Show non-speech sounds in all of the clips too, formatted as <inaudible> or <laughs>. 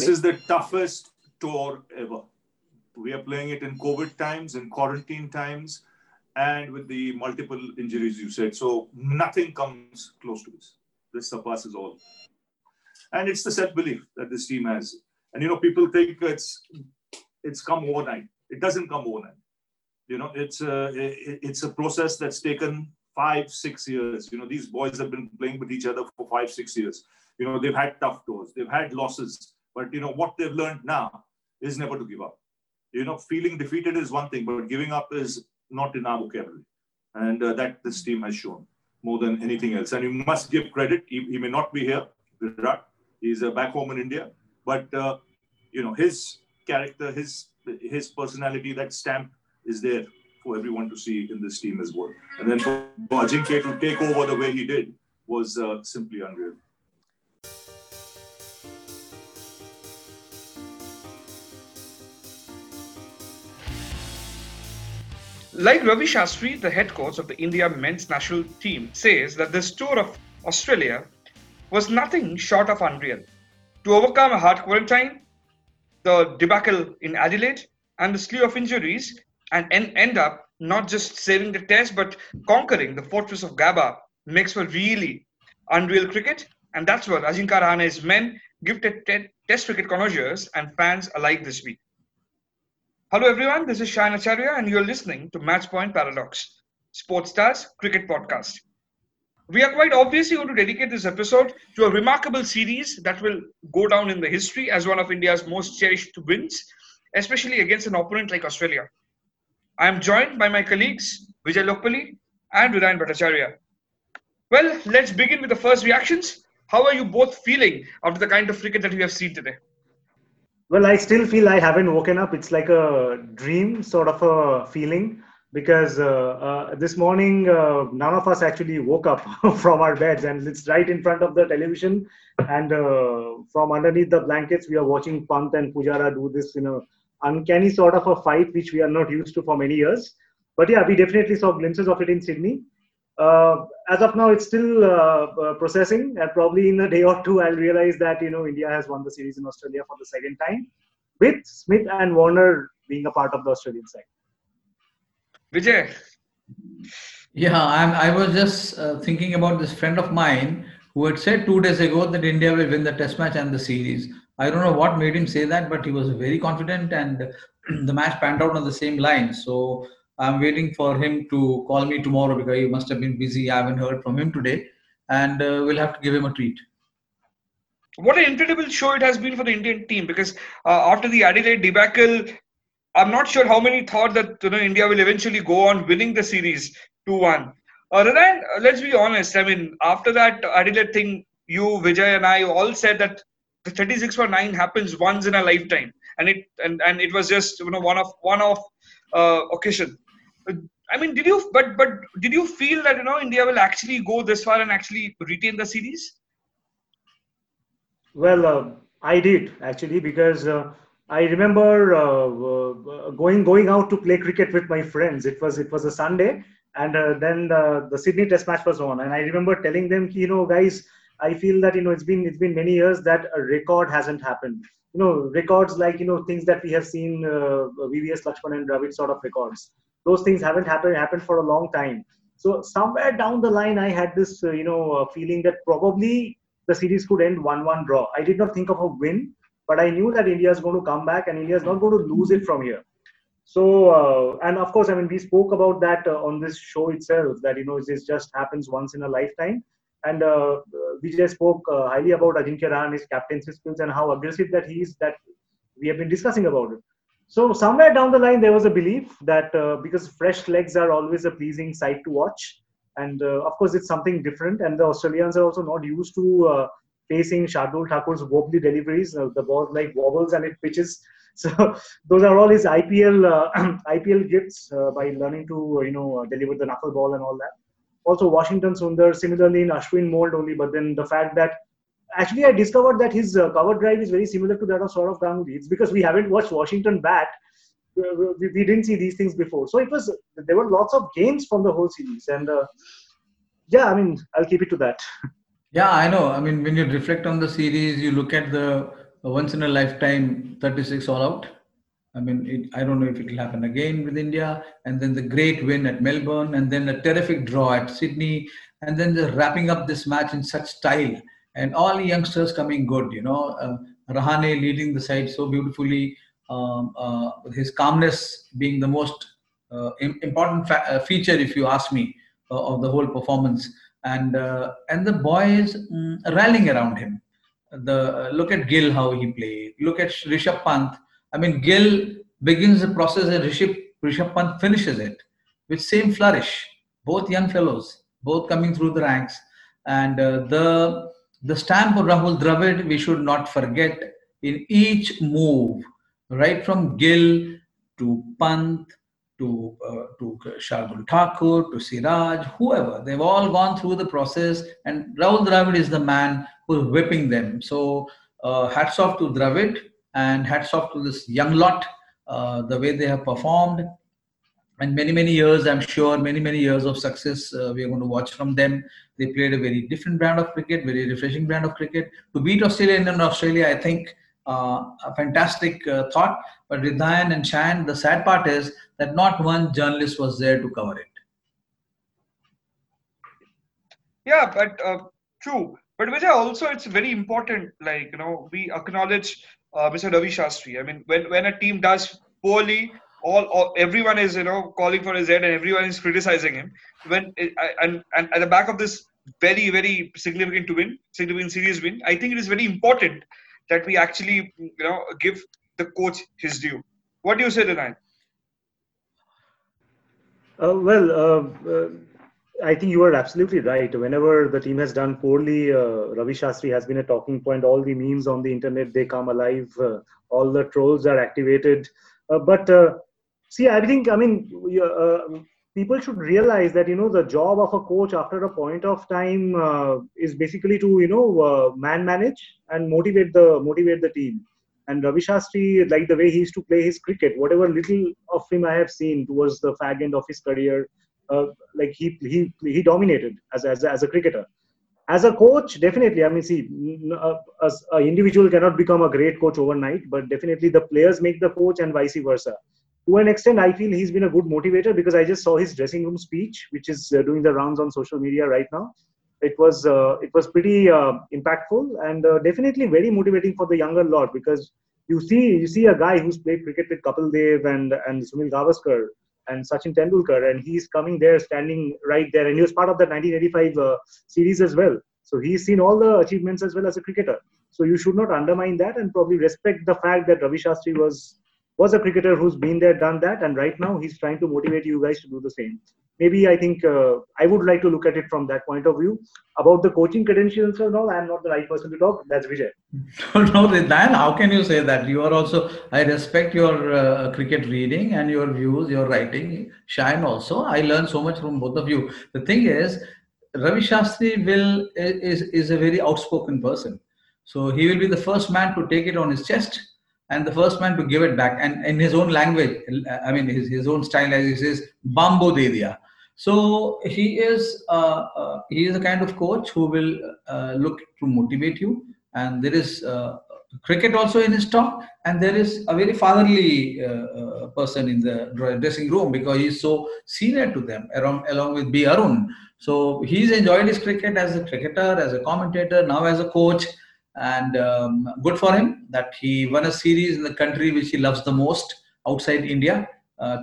This is the toughest tour ever. We are playing it in COVID times, in quarantine times, and with the multiple injuries you said. So nothing comes close to this. This surpasses all. And it's the self-belief that this team has. And you know, people think it's it's come overnight. It doesn't come overnight. You know, it's a it's a process that's taken five, six years. You know, these boys have been playing with each other for five, six years. You know, they've had tough tours, they've had losses, but you know what they've learned now is never to give up. You know, feeling defeated is one thing, but giving up is not in our vocabulary, and uh, that this team has shown more than anything else. And you must give credit. He, he may not be here, Virat. He's uh, back home in India, but uh, you know his character, his his personality, that stamp is there for everyone to see in this team as well. And then for Ajinkya to take over the way he did was uh, simply unreal. Like Ravi Shastri, the head coach of the India men's national team, says that this tour of Australia was nothing short of unreal. To overcome a hard quarantine, the debacle in Adelaide, and the slew of injuries, and en- end up not just saving the test but conquering the fortress of Gabba makes for really unreal cricket. And that's what Ajinkya Rahane's men gifted te- test cricket connoisseurs and fans alike this week. Hello everyone, this is Shayan Acharya and you're listening to Matchpoint Paradox, Sportstar's Cricket Podcast. We are quite obviously going to dedicate this episode to a remarkable series that will go down in the history as one of India's most cherished wins, especially against an opponent like Australia. I am joined by my colleagues Vijay Lokapally and Vidayan Bhattacharya. Well, let's begin with the first reactions. How are you both feeling after the kind of cricket that we have seen today? Well, I still feel I haven't woken up. It's like a dream sort of a feeling because uh, uh, this morning uh, none of us actually woke up <laughs> from our beds and it's right in front of the television and uh, from underneath the blankets we are watching Pant and Pujara do this you know uncanny sort of a fight which we are not used to for many years. But yeah, we definitely saw glimpses of it in Sydney. Uh, as of now, it's still uh, uh, processing, and probably in a day or two, I'll realize that you know India has won the series in Australia for the second time, with Smith and Warner being a part of the Australian side. Vijay. Yeah, I'm, I was just uh, thinking about this friend of mine who had said two days ago that India will win the Test match and the series. I don't know what made him say that, but he was very confident, and <clears throat> the match panned out on the same line. So I'm waiting for him to call me tomorrow because he must have been busy. I haven't heard from him today, and uh, we'll have to give him a treat. What an incredible show it has been for the Indian team because uh, after the Adelaide debacle, I'm not sure how many thought that you know India will eventually go on winning the series 2-1. Uh, Radan, let's be honest. I mean, after that Adelaide thing, you, Vijay, and I all said that the 36 for 9 happens once in a lifetime and it and, and it was just you know one of one of uh, occasion i mean did you but but did you feel that you know india will actually go this far and actually retain the series well uh, i did actually because uh, i remember uh, uh, going going out to play cricket with my friends it was it was a sunday and uh, then the, the sydney test match was on and i remember telling them you know guys I feel that you know it's been it's been many years that a record hasn't happened. You know, records like you know things that we have seen uh, VVS Laxman and Dravid sort of records. Those things haven't happened happened for a long time. So somewhere down the line, I had this uh, you know uh, feeling that probably the series could end one-one draw. I did not think of a win, but I knew that India is going to come back and India is not going to lose it from here. So uh, and of course, I mean we spoke about that uh, on this show itself that you know this just happens once in a lifetime and uh, Vijay spoke uh, highly about Ajinkya Rahane, his captaincy skills, and how aggressive that he is. That we have been discussing about it. So somewhere down the line, there was a belief that uh, because fresh legs are always a pleasing sight to watch, and uh, of course it's something different. And the Australians are also not used to uh, facing Shardul Thakur's wobbly deliveries. Uh, the ball like wobbles and it pitches. <laughs> So those are all his IPL <clears throat> IPL gifts by learning to you know deliver the knuckle ball and all that also Washington Sundar, similarly in Ashwin mold only. But then the fact that actually I discovered that his uh, cover drive is very similar to that of Sourav Ganguly. It's because we haven't watched Washington bat. We, we, didn't see these things before. So it was there were lots of gains from the whole series, and uh, yeah, I mean I'll keep it to that. <laughs> Yeah, I know. I mean, when you reflect on the series, you look at the once in a lifetime 36 all out. I mean, it, I don't know if it will happen again with India. And then the great win at Melbourne, and then a terrific draw at Sydney, and then the wrapping up this match in such style, and all youngsters coming good. You know, uh, Rahane leading the side so beautifully, um, uh, his calmness being the most uh, important fa- uh, feature, if you ask me, uh, of the whole performance, and uh, and the boys mm, rallying around him. The look at Gill how he played. Look at Rishabh Pant I mean, Gill begins the process and Rishabh, Rishabh Pant finishes it with same flourish. Both young fellows, both coming through the ranks. And the, the stamp of Rahul Dravid, we should not forget in each move, right from Gill to Pant to uh, to Shardul Thakur to Siraj, whoever, they've all gone through the process, and Rahul Dravid is the man who's whipping them. So uh, hats off to Dravid and hats off to this young lot, uh, the way they have performed. And many, many years, I'm sure, many, many years of success uh, we are going to watch from them. They played a very different brand of cricket, very refreshing brand of cricket. To beat Australia in Australia, I think uh, a fantastic uh, thought. But Ridhan and Shan, the sad part is that not one journalist was there to cover it. Yeah, but uh, true. But Vijay, also it's very important. Like you know, we acknowledge uh, Mr. Ravi Shastri. I mean, when, when a team does poorly, all, all, everyone is you know calling for his head and everyone is criticizing him. When and and at the back of this very very significant win, significant series win, I think it is very important that we actually you know give the coach his due. What do you say, Denan? Uh, well, uh, uh I think you are absolutely right. Whenever the team has done poorly, uh, Ravi Shastri has been a talking point. All the memes on the internet they come alive. Uh, all the trolls are activated. Uh, but see, I think I mean uh, people should realize that you know the job of a coach after a point of time uh, is basically to you know man manage and motivate the motivate the team. And Ravi Shastri, like the way he used to play his cricket, whatever little of him I have seen towards the fag end of his career, uh, like he he he dominated as as as a cricketer. As a coach, definitely. I mean, see, uh, as an individual cannot become a great coach overnight, but definitely the players make the coach and vice versa. To an extent, I feel he's been a good motivator because I just saw his dressing room speech, which is uh, doing the rounds on social media right now. It was uh, it was pretty uh, impactful and definitely very motivating for the younger lot because you see you see a guy who's played cricket with Kapil Dev and and Sunil Gavaskar and Sachin Tendulkar, and he's coming there, standing right there, and he was part of the 1985 uh, series as well. So he's seen all the achievements as well as a cricketer. So you should not undermine that, and probably respect the fact that Ravi Shastri was was a cricketer who's been there, done that, and right now he's trying to motivate you guys to do the same maybe I think uh, I would like to look at it from that point of view. About the coaching credentials and all, I am not the right person to talk. That's Vijay. <laughs> no, Dan, how can you say that? You are also, I respect your uh, cricket reading and your views, your writing. Shine also. I learned so much from both of you. The thing is, Ravi Shastri will is, is a very outspoken person. So he will be the first man to take it on his chest and the first man to give it back and in his own language i mean his, his own style as he says bambo de so he is uh, uh, he is a kind of coach who will uh, look to motivate you, and there is uh, cricket also in his talk, and there is a very fatherly uh, uh, person in the dressing room because he is so senior to them, along along with B. Arun. So he's enjoyed his cricket as a cricketer, as a commentator, now as a coach, and um, good for him that he won a series in the country which he loves the most outside India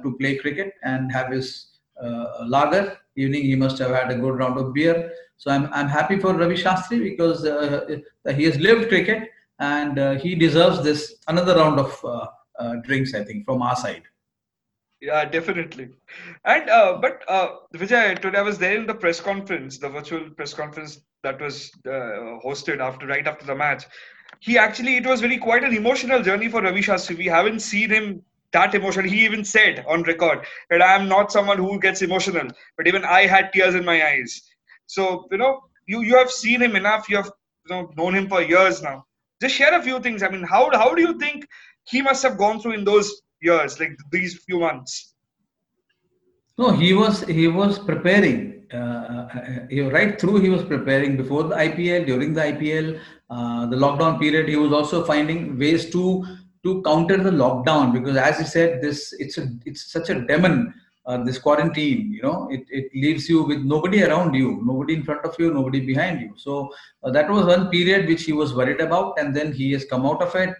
to play cricket and have his uh, lager. Evening, he must have had a good round of beer. So I'm, I'm happy for Ravi Shastri because uh, he has lived cricket and uh, he deserves this another round of drinks, I think, from our side. Yeah, definitely. And uh, but uh, Vijay, today I was there in the press conference, the virtual press conference that was uh, hosted after right after the match. He actually, it was very quite an emotional journey for Ravi Shastri. We haven't seen him that emotion. He even said on record that I am not someone who gets emotional, but even I had tears in my eyes. So you know, you you have seen him enough. You have you know, known him for years now. Just share a few things. I mean, how how do you think he must have gone through in those years, like these few months? No, he was he was preparing. Uh, uh, uh right through, he was preparing before the IPL, during the IPL, the lockdown period. He was also finding ways to to counter the lockdown because, as he said, this it's a it's such a demon. This quarantine, you know, it, it leaves you with nobody around you, nobody in front of you, nobody behind you. So that was one period which he was worried about, and then he has come out of it.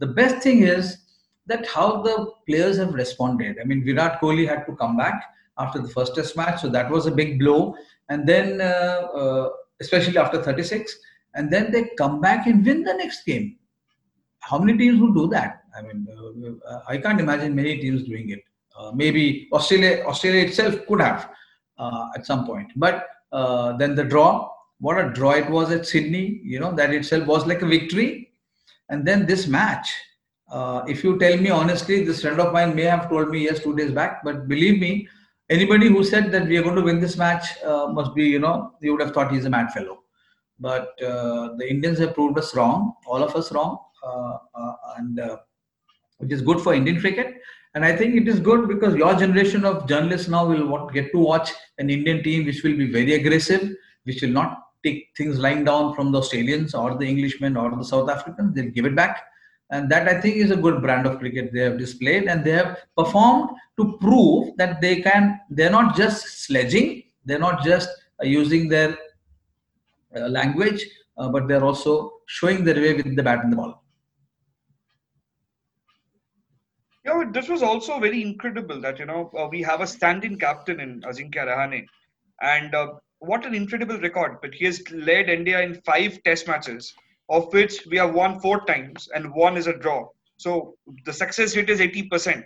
The best thing is that how the players have responded. I mean, Virat Kohli had to come back after the first test match. So that was a big blow. And then, uh, uh, especially after 36, and then they come back and win the next game. How many teams would do that? I mean, uh, I can't imagine many teams doing it. Uh, maybe Australia, Australia itself could have uh, at some point. But uh, then the draw, what a draw it was at Sydney. You know that itself was like a victory. And then this match, if you tell me honestly, this friend of mine may have told me yes two days back, but believe me, anybody who said that we are going to win this match uh, must be, you know, you would have thought he's a mad fellow. But uh, the Indians have proved us wrong, all of us wrong, uh, uh and uh, which is good for Indian cricket. And I think it is good because your generation of journalists now will get to watch an Indian team which will be very aggressive, which will not take things lying down from the Australians or the Englishmen or the South Africans. They'll give it back and that I think is a good brand of cricket they have displayed, and they have performed to prove that they can. They're not just sledging, they're not just uh, using their uh, language, uh, but they're also showing their way with the bat and the ball. Yeah, this was also very incredible that you know uh, we have a stand-in captain in Ajinkya Rahane, and uh, what an incredible record! But he has led India in five Test matches of which we have won four times and one is a draw. So the success rate is 80%.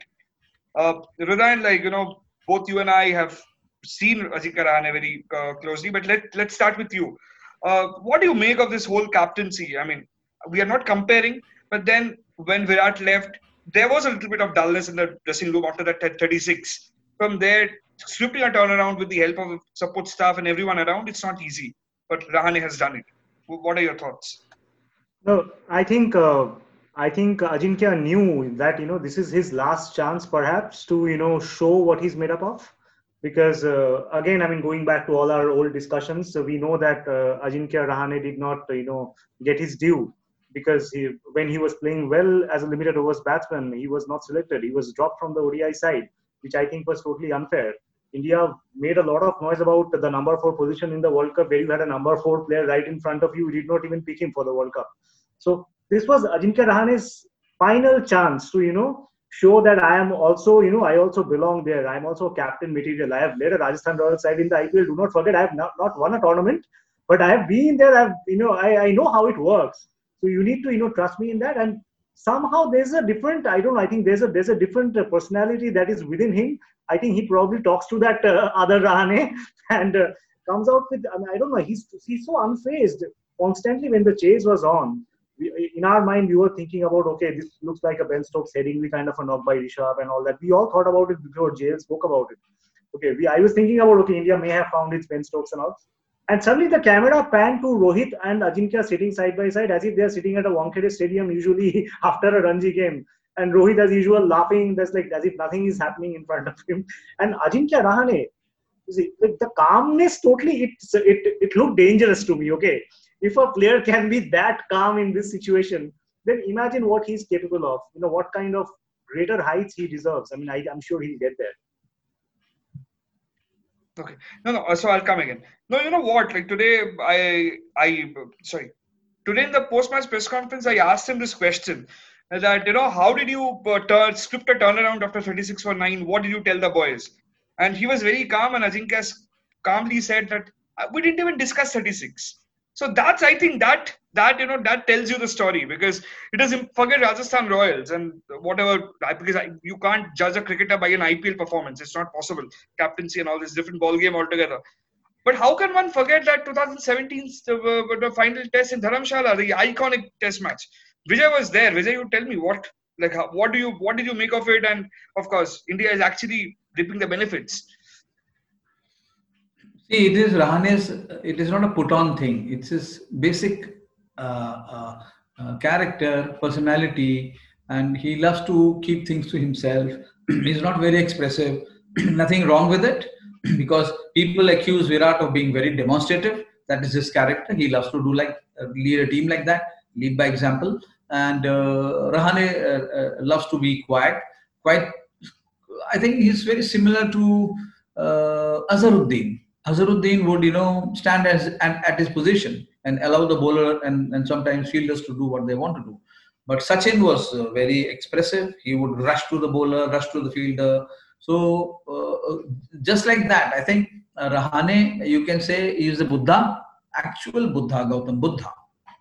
Uh, Hridayan, like, you know, both you and I have seen Ajinkya Rahane very uh, closely, but let, let's start with you. Uh, what do you make of this whole captaincy? I mean, we are not comparing, but then when Virat left, there was a little bit of dullness in the dressing room after that 36. From there, sweeping a turnaround with the help of support staff and everyone around, it's not easy. But Rahane has done it. What are your thoughts? No, I think uh, I think Ajinkya knew that you know this is his last chance, perhaps, to you know show what he's made up of. Because uh, again, I mean, going back to all our old discussions, so we know that uh, Ajinkya Rahane did not you know get his due because he, when he was playing well as a limited overs batsman, he was not selected. He was dropped from the ODI side, which I think was totally unfair. India made a lot of noise about the number four position in the World Cup, where you had a number four player right in front of you. You did not even pick him for the World Cup. So this was Ajinkya Rahane's final chance to, you know, show that I am also, you know, I also belong there. I'm also captain material. I have led a Rajasthan Royals side in the IPL. Do not forget, I have not, not won a tournament, but I have been there. I've, you know, I, I know how it works. So you need to, you know, trust me in that. And somehow there's a different, I don't know, I think there's a there's a different personality that is within him I think he probably talks to that uh, other Rahane <laughs> and uh, comes out with, I, mean, I don't know, he's, he's so unfazed constantly when the chase was on. We, in our mind, we were thinking about, okay, this looks like a Ben Stokes Headingley kind of a knock by Rishabh and all that. We all thought about it before JL spoke about it. Okay, we, I was thinking about, okay, India may have found its Ben Stokes and all. And suddenly the camera panned to Rohit and Ajinkya sitting side by side as if they are sitting at a Wankhede stadium usually <laughs> after a Ranji game and Rohit as usual laughing. That's like as if nothing is happening in front of him. And Ajinkya Rahane, see, like the calmness totally it it it looked dangerous to me. Okay, if a player can be that calm in this situation, then imagine what he's capable of. You know what kind of greater heights he deserves. I mean, I, I'm sure he'll get there. Okay. No, no. So I'll come again. No, you know what? Like today, I, I, sorry. Today in the post-match press conference, I asked him this question that you know how did you uh, turn, script a turnaround after 36 for 9 what did you tell the boys and he was very calm and Ajinkya calmly said that uh, we didn't even discuss 36 so that's i think that that you know that tells you the story because it doesn't forget rajasthan royals and whatever because I, you can't judge a cricketer by an ipl performance it's not possible captaincy and all this different ball game altogether but how can one forget that 2017 the, uh, the final test in dharamshala the iconic test match Vijay was there. Vijay, you tell me what like what do you what did you make of it? And of course, India is actually reaping the benefits. See, it is Rahane's. It is not a put-on thing. It's his basic uh, uh, uh, character, personality, and he loves to keep things to himself. <clears throat> He's not very expressive. <clears throat> Nothing wrong with it. because people accuse Virat of being very demonstrative. That is his character. He loves to do like uh, lead a team like that, lead by example. And uh, Rahane uh, loves to be quiet. Quite, I think he's very similar to uh, Azharuddin. Azharuddin would, you know, stand as at, at his position and allow the bowler and, and sometimes fielders to do what they want to do. But Sachin was uh, very expressive. He would rush to the bowler, rush to the fielder. So uh, just like that, I think uh, Rahane, you can say, is the Buddha, actual Buddha, Gautam Buddha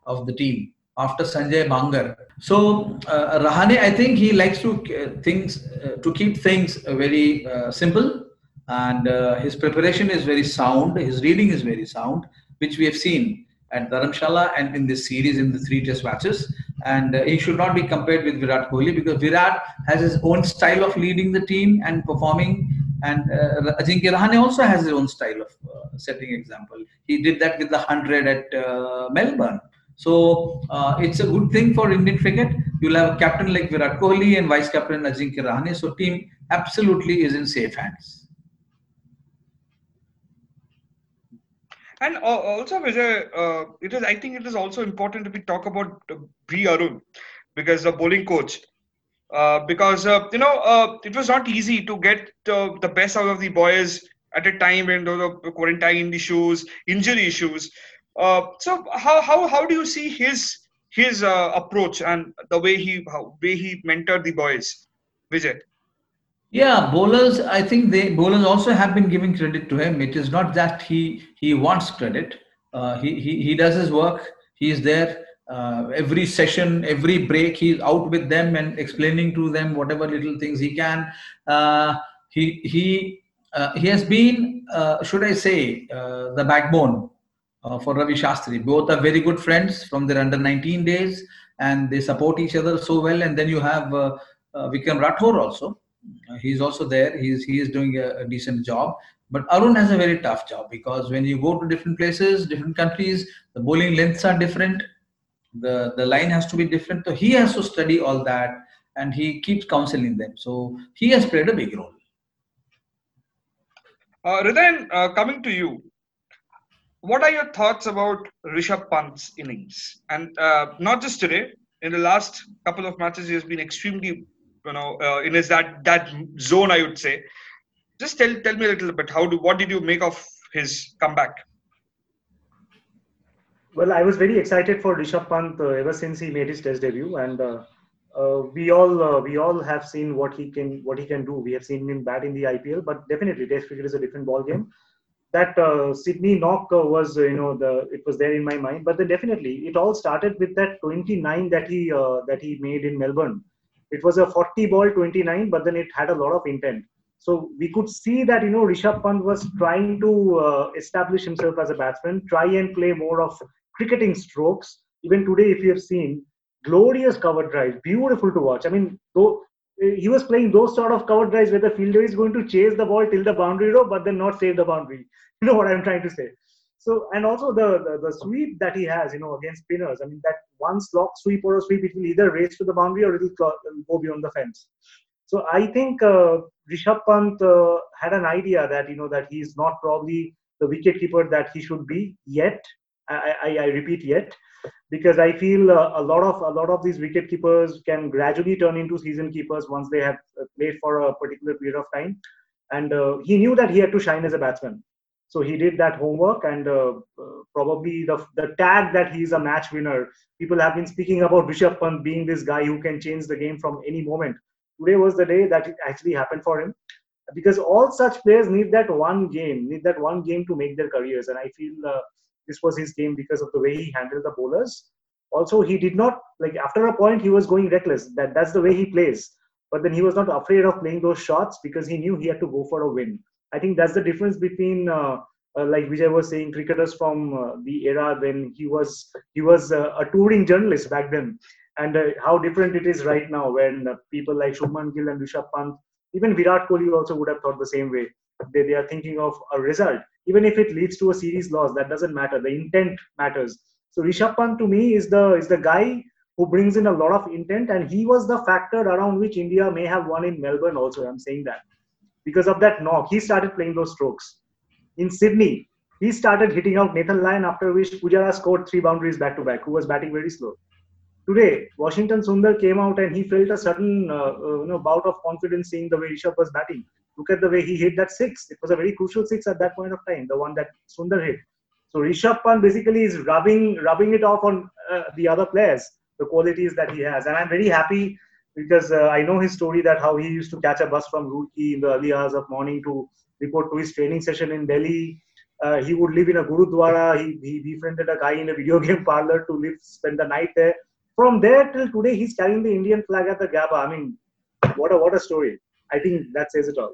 of the team after Sanjay Bangar. So uh, Rahane, I think he likes to uh, things uh, to keep things very uh, simple, and uh, his preparation is very sound. His reading is very sound, which we have seen at Dharamshala and in this series in the three test matches. And uh, he should not be compared with Virat Kohli because Virat has his own style of leading the team and performing. And uh, Ajinkya Rahane also has his own style of uh, setting example. He did that with the 100 at uh, Melbourne. So uh, it's a good thing for Indian cricket. You'll have a captain like Virat Kohli and vice captain Ajinkya Rahane. So team absolutely is in safe hands. And also, Vijay, uh, it is. I think it is also important to be talk about uh, B. Arun because the bowling coach. Uh, because uh, you know uh, it was not easy to get uh, the best out of the boys at a time when there were quarantine issues, injury issues. So how, how how do you see his his approach and the way he how, way he mentored the boys, Vijay? Yeah, bowlers. I think they bowlers also have been giving credit to him. It is not that he he wants credit. Uh, he, he he does his work. He is there uh, every session, every break. He's out with them and explaining to them whatever little things he can. Uh, he he uh, he has been, uh, should I say, uh, the backbone for Ravi Shastri. Both are very good friends from their under 19 days, and they support each other so well. And then you have Vikram Rathour also he's also there. He's he is doing a, a, decent job. But Arun has a very tough job because when you go to different places, different countries, the bowling lengths are different. The the line has to be different. So he has to study all that, and he keeps counseling them. So he has played a big role. Uh, uh, coming to you, what are your thoughts about Rishabh Pant's innings? And uh, not just today, in the last couple of matches, he has been extremely you know uh, in his that that zone i would say. Just tell tell me a little bit how do what did you make of his comeback? Well i was very excited for rishabh pant uh, ever since he made his test debut. And uh, uh we all uh, we all have seen what he can what he can do. We have seen him bat in the ipl but definitely test cricket is a different ball game that uh, Sydney knock uh, was, uh, you know, the it was there in my mind. But then definitely, it all started with that 29 that he that he made in Melbourne. It was a 40 ball 29, but then it had a lot of intent. So we could see that you know Rishabh Pant was trying to uh, establish himself as a batsman, try and play more of cricketing strokes. Even today, if you have seen glorious cover drives, beautiful to watch. I mean, though he was playing those sort of cover drives where the fielder is going to chase the ball till the boundary row, but then not save the boundary. <laughs> You know what I'm trying to say? So and also the, the, the sweep that he has, you know, against spinners. I mean, that one slog sweep or a sweep, it will either race to the boundary or it will go beyond the fence. So I think uh, Rishabh Pant uh, had an idea that you know that he's not probably the wicket keeper that he should be yet. I, I, I repeat yet, because I feel uh, a lot of a lot of these wicket keepers can gradually turn into season keepers once they have uh, played for a particular period of time. And uh, he knew that he had to shine as a batsman. So he did that homework, and uh, uh, probably the the tag that he's a match winner. People have been speaking about Rishabh Pant being this guy who can change the game from any moment. Today was the day that it actually happened for him, because all such players need that one game, need that one game to make their careers. And I feel uh, this was his game because of the way he handled the bowlers. Also, he did not like after a point he was going reckless. That that's the way he plays. But then he was not afraid of playing those shots because he knew he had to go for a win I think that's the difference between uh, uh, like Vijay was saying, cricketers from uh, the era when he was he was uh, a touring journalist back then, and uh, how different it is right now when uh, people like Shubman Gill and Rishabh Pant, even Virat Kohli also would have thought the same way. They, they are thinking of a result, even if it leads to a series loss, that doesn't matter. The intent matters. So Rishabh Pant to me is the is the guy who brings in a lot of intent, and he was the factor around which India may have won in Melbourne. Also, I'm saying that because of that knock. He started playing those strokes. In Sydney, he started hitting out Nathan Lyon, after which Pujara scored three boundaries back to back, who was batting very slow. Today, Washington Sundar came out and he felt a sudden uh, uh, you know, bout of confidence seeing the way Rishabh was batting. Look at the way he hit that six. It was a very crucial six at that point of time, the one that Sundar hit. So Rishabh Pant basically is rubbing rubbing it off on uh, the other players, the qualities that he has, and I'm very happy because uh, I know his story that how he used to catch a bus from Roorkee in the early hours of morning to report to his training session in Delhi. Uh, he would live in a gurudwara. He, he befriended a guy in a video <laughs> game parlor to live spend the night there. From there till today, he's carrying the Indian flag at the Gabba. I mean, what a what a story! I think that says it all.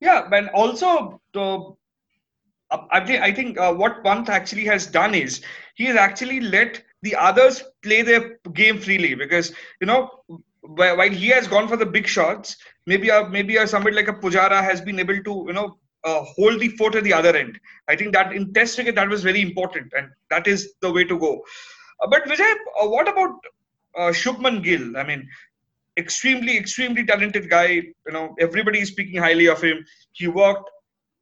Yeah, and also the I think I think uh, what Pant actually has done is he has actually let the others play their game freely because you know while he has gone for the big shots, maybe a, maybe a, somebody like a Pujara has been able to you know uh, hold the fort at the other end. I think that in Test cricket that was very important, and that is the way to go. Uh, but Vijay, uh, what about uh, Shubman Gill? I mean, extremely, extremely talented guy. You know, everybody is speaking highly of him. He worked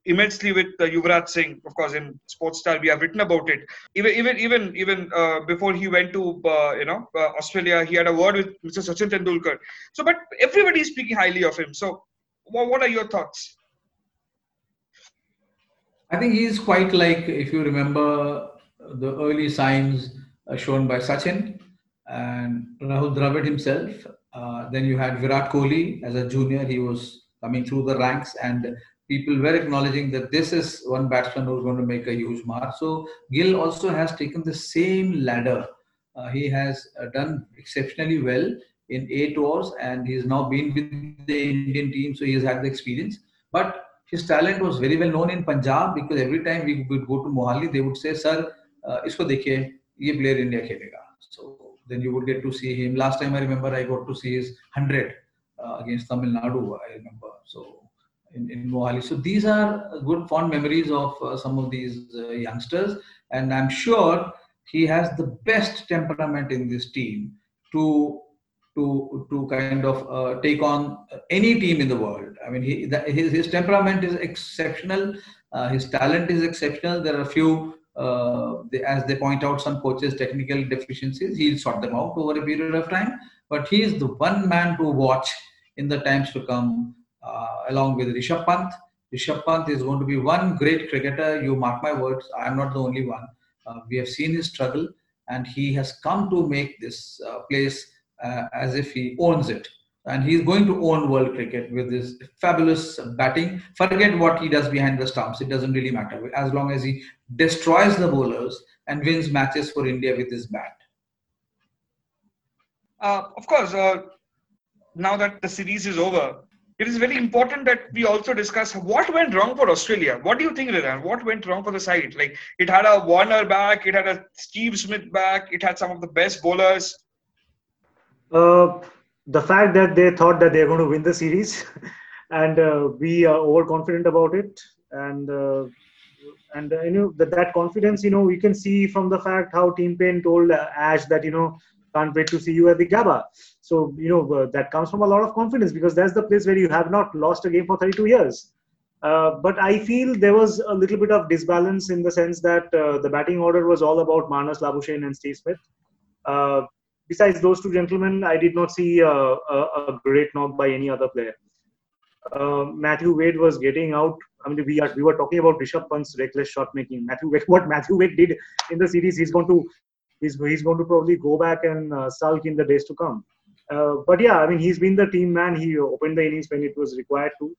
immensely with uh, Yuvraj Singh. Of course, in Sportstar we have written about it. Even even even even uh, before he went to uh, you know uh, Australia, he had a word with Mr. Sachin Tendulkar. So, but everybody is speaking highly of him. So, what, what are your thoughts? I think he is quite like if you remember the early signs uh, shown by Sachin and Rahul Dravid himself. Uh, then you had Virat Kohli as a junior. He was coming through the ranks and people were acknowledging that this is one batsman who's going to make a huge mark. So Gill also has taken the same ladder. Uh, he has uh, done exceptionally well in eight tours and he's now been with the Indian team, so he has had the experience. But his talent was very well known in Punjab because every time we would go to Mohali, they would say, "Sir, uh, isko dekhiye, ye player India khelega." So then you would get to see him. Last time I remember, I got to see his hundred uh, against Tamil Nadu. I remember so in, in Mohali. So these are good fond memories of uh, some of these uh, youngsters, and I'm sure he has the best temperament in this team to to to kind of uh, take on any team in the world. I mean, he, his his temperament is exceptional. Uh, his talent is exceptional. There are a few, uh, they, as they point out, some coaches' technical deficiencies. He'll sort them out over a period of time. But he is the one man to watch in the times to come along with Rishabh Pant. Rishabh Pant is going to be one great cricketer. You mark my words. I am not the only one. Uh, we have seen his struggle, and he has come to make this uh, place as if he owns it and he's going to own world cricket with his fabulous batting. Forget what he does behind the stumps; it doesn't really matter as long as he destroys the bowlers and wins matches for India with his bat. Uh, of course, uh, now that the series is over, it is very important that we also discuss what went wrong for Australia. What do you think, Ridan? What went wrong for the side? Like it had a Warner back, it had a Steve Smith back, it had some of the best bowlers. Uh, the fact that they thought that they're going to win the series, <laughs> and uh, we are overconfident about it, and uh, and uh, you know that, that confidence, you know, we can see from the fact how Tim Paine told Ash that you know can't wait to see you at the Gabba. So, you know, uh, that comes from a lot of confidence because that's the place where you have not lost a game for 32 years. Uh, but I feel there was a little bit of disbalance in the sense that uh, the batting order was all about Marnus Labuschagne and Steve Smith. Uh, besides those two gentlemen, I did not see a, a, a great knock by any other player. Uh, Matthew Wade was getting out. I mean, we are we were talking about Rishabh Pant's reckless shot making. Matthew Wade, <laughs> what Matthew Wade did in the series, he's going to he's he's going to probably go back and uh, sulk in the days to come. Uh, but yeah, I mean, he's been the team man. He opened the innings when it was required to.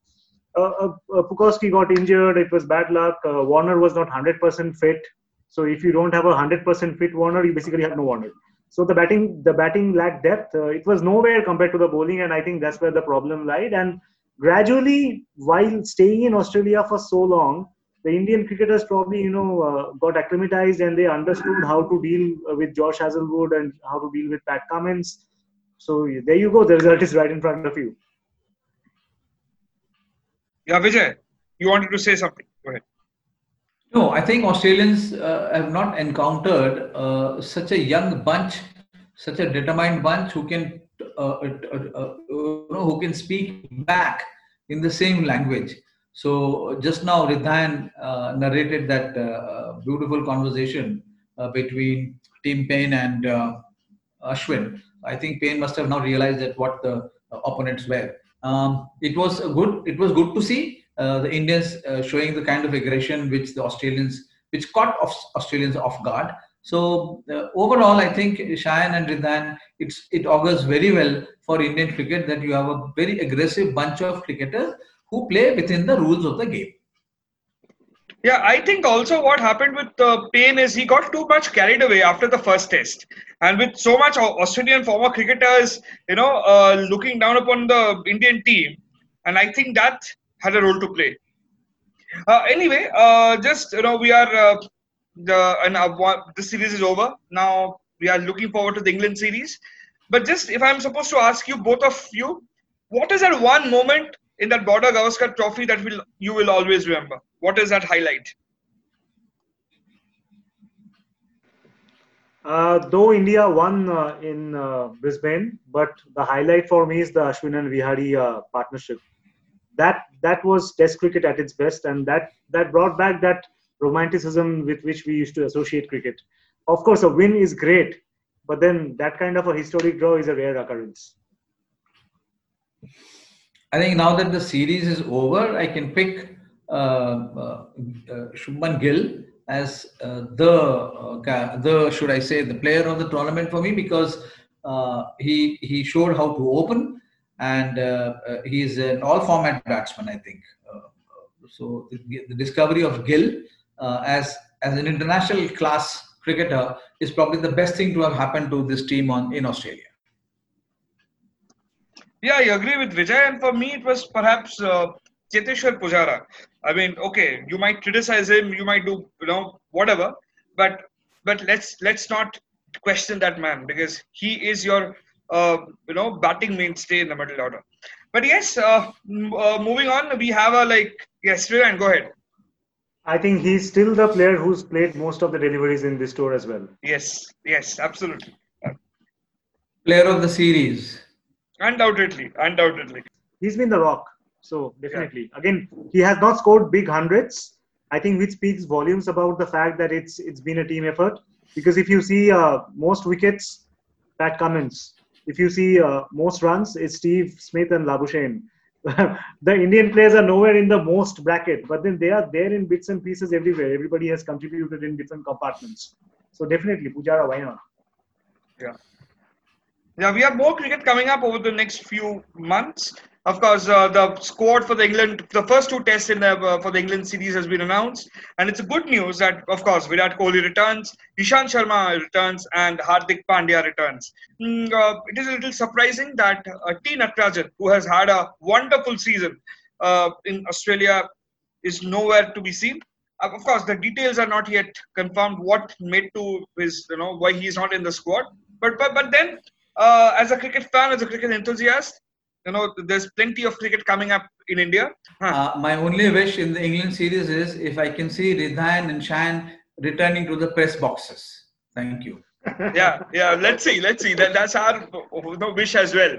Uh, uh, uh got injured. It was bad luck. Uh, Warner was not 100% fit. So if you don't have a 100% fit Warner, you basically have no Warner. So the batting, the batting lacked depth. It was nowhere compared to the bowling, and I think that's where the problem lied. And gradually, while staying in Australia for so long, the Indian cricketers probably, you know, uh, got acclimatized and they understood how to deal with Josh Hazlewood and how to deal with Pat Cummins. So there you go. The result is right in front of you. Yeah, Vijay, you wanted to say something. Go ahead. No, I think Australians uh, have not encountered uh, such a young bunch, such a determined bunch who can uh, you know, who can speak back in the same language. So just now, Ridhan uh, narrated that uh, beautiful conversation uh, between Tim Paine and uh, Ashwin. I think Paine must have now realized that what the opponents were. Um, it was good. It was good to see uh, the Indians uh, showing the kind of aggression which the Australians, which caught Australians off guard. So uh, overall, I think Shayan and Ridhan, it's it augurs very well for Indian cricket that you have a very aggressive bunch of cricketers who play within the rules of the game. Yeah, I think also what happened with uh, Paine is he got too much carried away after the first test, and with so much Australian former cricketers, you know, uh, looking down upon the Indian team, and I think that had a role to play. Uh, anyway, uh, just you know, we are uh, the and uh, the series is over now. We are looking forward to the England series, but just if I'm supposed to ask you, both of you, what is that one moment in that Border Gavaskar Trophy that will you will always remember? What is that highlight? Uh, though India won uh, in uh, Brisbane, but the highlight for me is the Ashwin and Vihari uh, partnership. That that was Test cricket at its best, and that that brought back that romanticism with which we used to associate cricket. Of course, a win is great, but then that kind of a historic draw is a rare occurrence. I think now that the series is over, I can pick uh, uh, uh Shubman Gill as uh, the uh, the should I say the player of the tournament for me because uh, he he showed how to open and he's an all format batsman I think so the, the, discovery of Gill as as an international class cricketer is probably the best thing to have happened to this team on in Australia. Yeah, I agree with Vijay, and for me it was perhaps uh, Cheteshwar Pujara. I mean, okay, you might criticize him, you might do, you know, whatever, but but let's let's not question that man because he is your, uh, you know, batting mainstay in the middle order. But yes, uh, uh, moving on, we have a like yes, and go ahead. I think he's still the player who's played most of the deliveries in this tour as well. Yes, yes, absolutely. Player of the series. Undoubtedly, undoubtedly. He's been the rock. So definitely, yeah. again, he has not scored big hundreds. I think which speaks volumes about the fact that it's it's been a team effort. Because if you see uh, most wickets, Pat Cummins. If you see uh, most runs, it's Steve Smith and Labuschagne. <laughs> the Indian players are nowhere in the most bracket, but then they are there in bits and pieces everywhere. Everybody has contributed in different compartments. So definitely, Pujara, why not? Yeah. Yeah, we have more cricket coming up over the next few months. Of course, uh, the squad for the England, the first two tests in the, uh, for the England series has been announced, and it's good news that, of course, Virat Kohli returns, Ishant Sharma returns, and Hardik Pandya returns. Mm, uh, it is a little surprising that uh, T. Natarajan, who has had a wonderful season uh, in Australia, is nowhere to be seen. Uh, of course, the details are not yet confirmed. What made to his, you know, why he's not in the squad. But but but then, uh, as a cricket fan, as a cricket enthusiast, you know, there's plenty of cricket coming up in India. Huh. Uh, my only wish in the England series is if I can see Ridhan and Shayan returning to the press boxes. Thank you. yeah, yeah. Let's see. Let's see. That, that's our wish as well.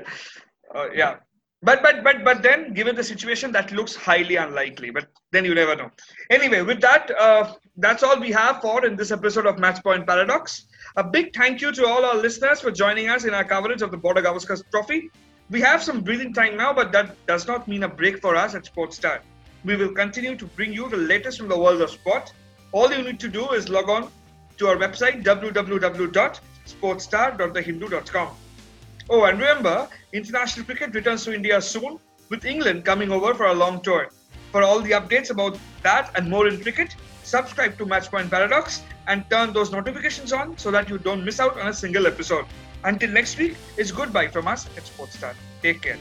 Uh, yeah. But but but but then, given the situation, that looks highly unlikely. But then you never know. Anyway, with that, uh, that's all we have for in this episode of Match Point Paradox. A big thank you to all our listeners for joining us in our coverage of the Border Gavaskar Trophy. We have some breathing time now, but that does not mean a break for us at Sportstar. We will continue to bring you the latest from the world of sport. All you need to do is log on to our website www.sportstar.thehindu.com. Oh, and remember, international cricket returns to India soon, with England coming over for a long tour. For all the updates about that and more in cricket, subscribe to Matchpoint Paradox and turn those notifications on so that you don't miss out on a single episode. Until next week, it's goodbye from us at Sportstar. Take care.